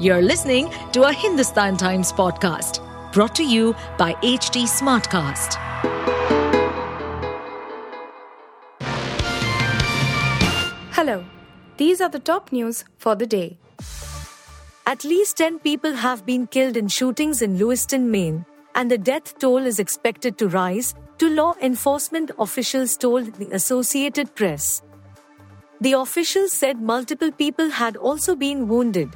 You're listening to a Hindustan Times podcast brought to you by HT Smartcast. Hello, these are the top news for the day. At least 10 people have been killed in shootings in Lewiston, Maine, and the death toll is expected to rise, to law enforcement officials told the Associated Press. The officials said multiple people had also been wounded.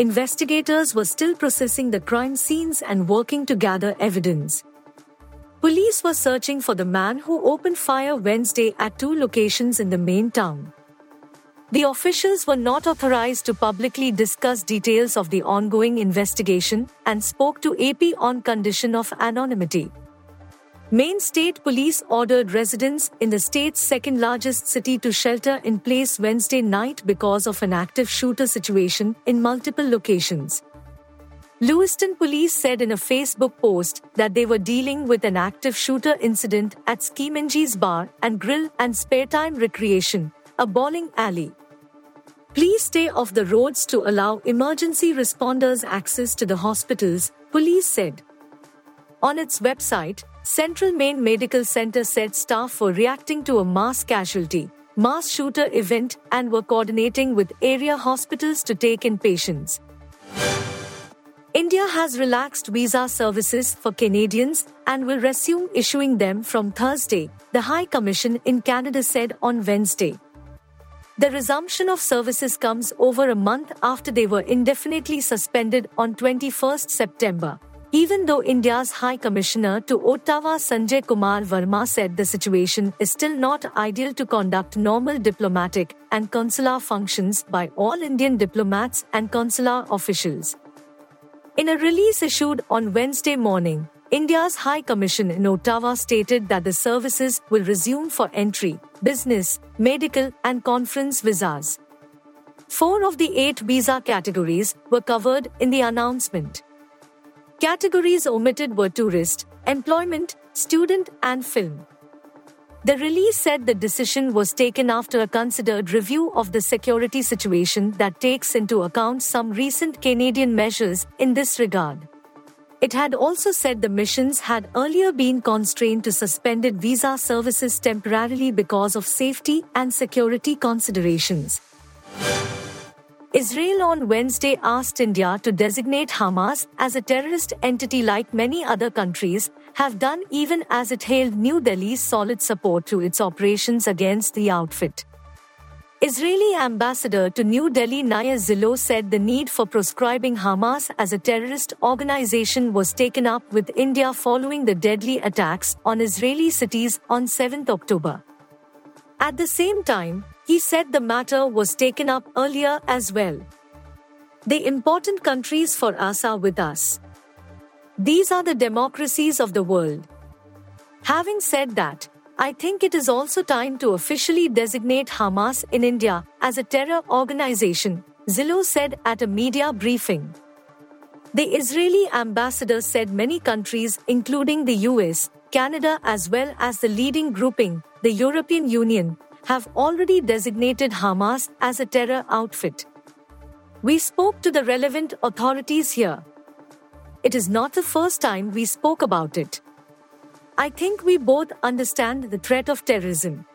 Investigators were still processing the crime scenes and working to gather evidence. Police were searching for the man who opened fire Wednesday at two locations in the Maine town. The officials were not authorized to publicly discuss details of the ongoing investigation and spoke to AP on condition of anonymity. Maine State Police ordered residents in the state's second largest city to shelter in place Wednesday night because of an active shooter situation in multiple locations. Lewiston police said in a Facebook post that they were dealing with an active shooter incident at Schemengees Bar and Grill and Spare Time Recreation, a bowling alley. Please stay off the roads to allow emergency responders access to the hospitals, police said. On its website, Central Maine Medical Center said staff were reacting to a mass casualty, mass shooter event, and were coordinating with area hospitals to take in patients. India has relaxed visa services for Canadians and will resume issuing them from Thursday, the High Commission in Canada said on Wednesday. The resumption of services comes over a month after they were indefinitely suspended on 21 September. Even though India's High Commissioner to Ottawa Sanjay Kumar Verma said the situation is still not ideal to conduct normal diplomatic and consular functions by all Indian diplomats and consular officials. In a release issued on Wednesday morning, India's High Commission in Ottawa stated that the services will resume for entry, business, medical, and conference visas. Four of the eight visa categories were covered in the announcement. Categories omitted were tourist, employment, student, and film. The release said the decision was taken after a considered review of the security situation that takes into account some recent Canadian measures in this regard. It had also said the missions had earlier been constrained to suspended visa services temporarily because of safety and security considerations. Israel on Wednesday asked India to designate Hamas as a terrorist entity like many other countries have done even as it hailed New Delhi's solid support to its operations against the outfit. Israeli ambassador to New Delhi Naor Gilon said the need for proscribing Hamas as a terrorist organization was taken up with India following the deadly attacks on Israeli cities on 7 October. At the same time, he said the matter was taken up earlier as well. The important countries for us are with us. These are the democracies of the world. Having said that, I think it is also time to officially designate Hamas in India as a terror organization, Gilon said at a media briefing. The Israeli ambassador said many countries, including the US, Canada, as well as the leading grouping, the European Union, have already designated Hamas as a terror outfit. We spoke to the relevant authorities here. It is not the first time we spoke about it. I think we both understand the threat of terrorism.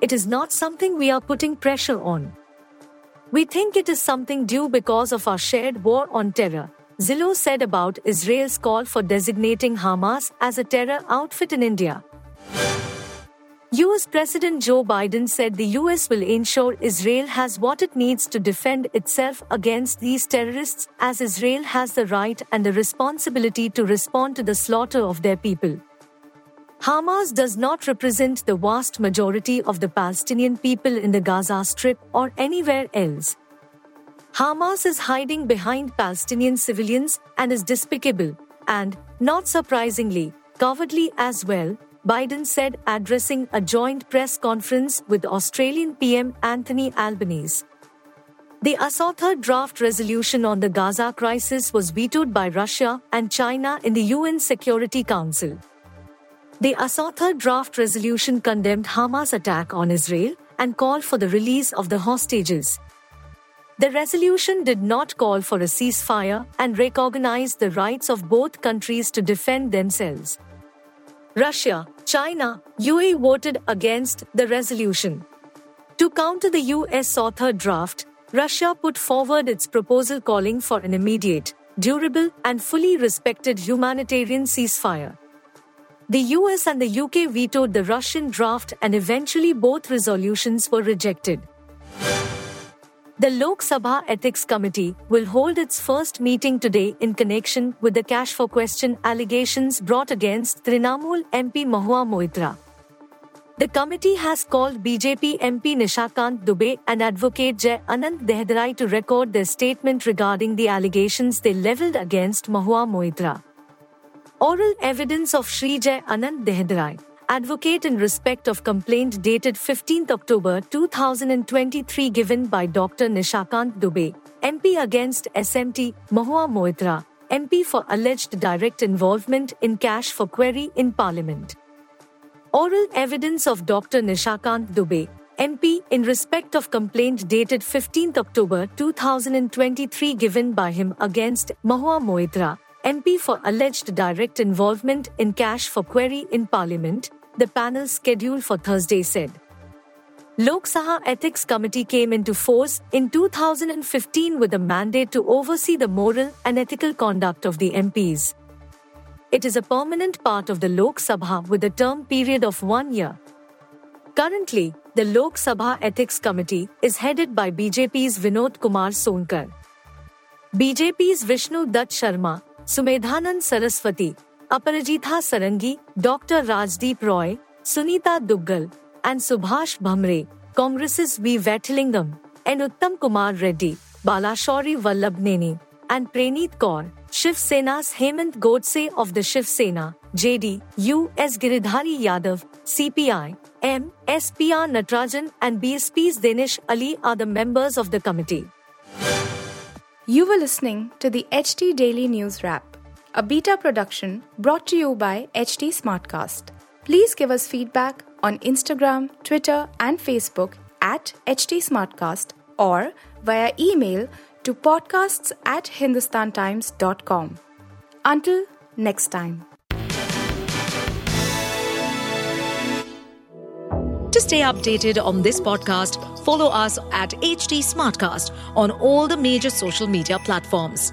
It is not something we are putting pressure on. We think it is something due because of our shared war on terror, Gilon said about Israel's call for designating Hamas as a terror outfit in India. US President Joe Biden said the US will ensure Israel has what it needs to defend itself against these terrorists, as Israel has the right and the responsibility to respond to the slaughter of their people. Hamas does not represent the vast majority of the Palestinian people in the Gaza Strip or anywhere else. Hamas is hiding behind Palestinian civilians and is despicable, and, not surprisingly, cowardly as well, Biden said, addressing a joint press conference with Australian PM Anthony Albanese. The unauthored draft resolution on the Gaza crisis was vetoed by Russia and China in the UN Security Council. The unauthored draft resolution condemned Hamas' attack on Israel and called for the release of the hostages. The resolution did not call for a ceasefire and recognized the rights of both countries to defend themselves. Russia, China, UAE voted against the resolution. To counter the US authored draft, Russia put forward its proposal calling for an immediate, durable, and fully respected humanitarian ceasefire. The US and the UK vetoed the Russian draft, and eventually both resolutions were rejected. The Lok Sabha Ethics Committee will hold its first meeting today in connection with the cash for question allegations brought against Trinamool MP Mahua Moitra. The committee has called BJP MP Nishikant Dubey and advocate Jay Anand Dehadrai to record their statement regarding the allegations they levelled against Mahua Moitra. Oral evidence of Sri Jay Anand Dehadrai, advocate in respect of complaint dated 15 October 2023 given by Dr. Nishikant Dubey, MP against SMT, Mahua Moitra, MP for alleged direct involvement in cash for query in Parliament. Oral evidence of Dr. Nishikant Dubey, MP, in respect of complaint dated 15 October 2023 given by him against Mahua Moitra, MP for alleged direct involvement in cash for query in Parliament, the panel scheduled for Thursday said. Lok Sabha Ethics Committee came into force in 2015 with a mandate to oversee the moral and ethical conduct of the MPs. It is a permanent part of the Lok Sabha with a term period of one year. Currently, the Lok Sabha Ethics Committee is headed by BJP's Vinod Kumar Sonkar. BJP's Vishnu Dutt Sharma, Sumedhanand Saraswati, Aparajita Sarangi, Dr. Rajdeep Roy, Sunita Duggal, and Subhash Bhamre, Congress's V. Vaithilingam, and Kumar Reddy, Balashowry Vallabhaneni, and Preneet Kaur, Shiv Sena's Hemant Godse of the Shiv Sena, JD, U. S. Giridhari Yadav, CPI, M. SPR Natarajan, and BSP's Danish Ali are the members of the committee. You were listening to the HT Daily News Wrap, a beta production brought to you by HT Smartcast. Please give us feedback on Instagram, Twitter, and Facebook at HT Smartcast or via email to podcasts at hindustantimes.com. Until next time. To stay updated on this podcast, follow us at HT Smartcast on all the major social media platforms.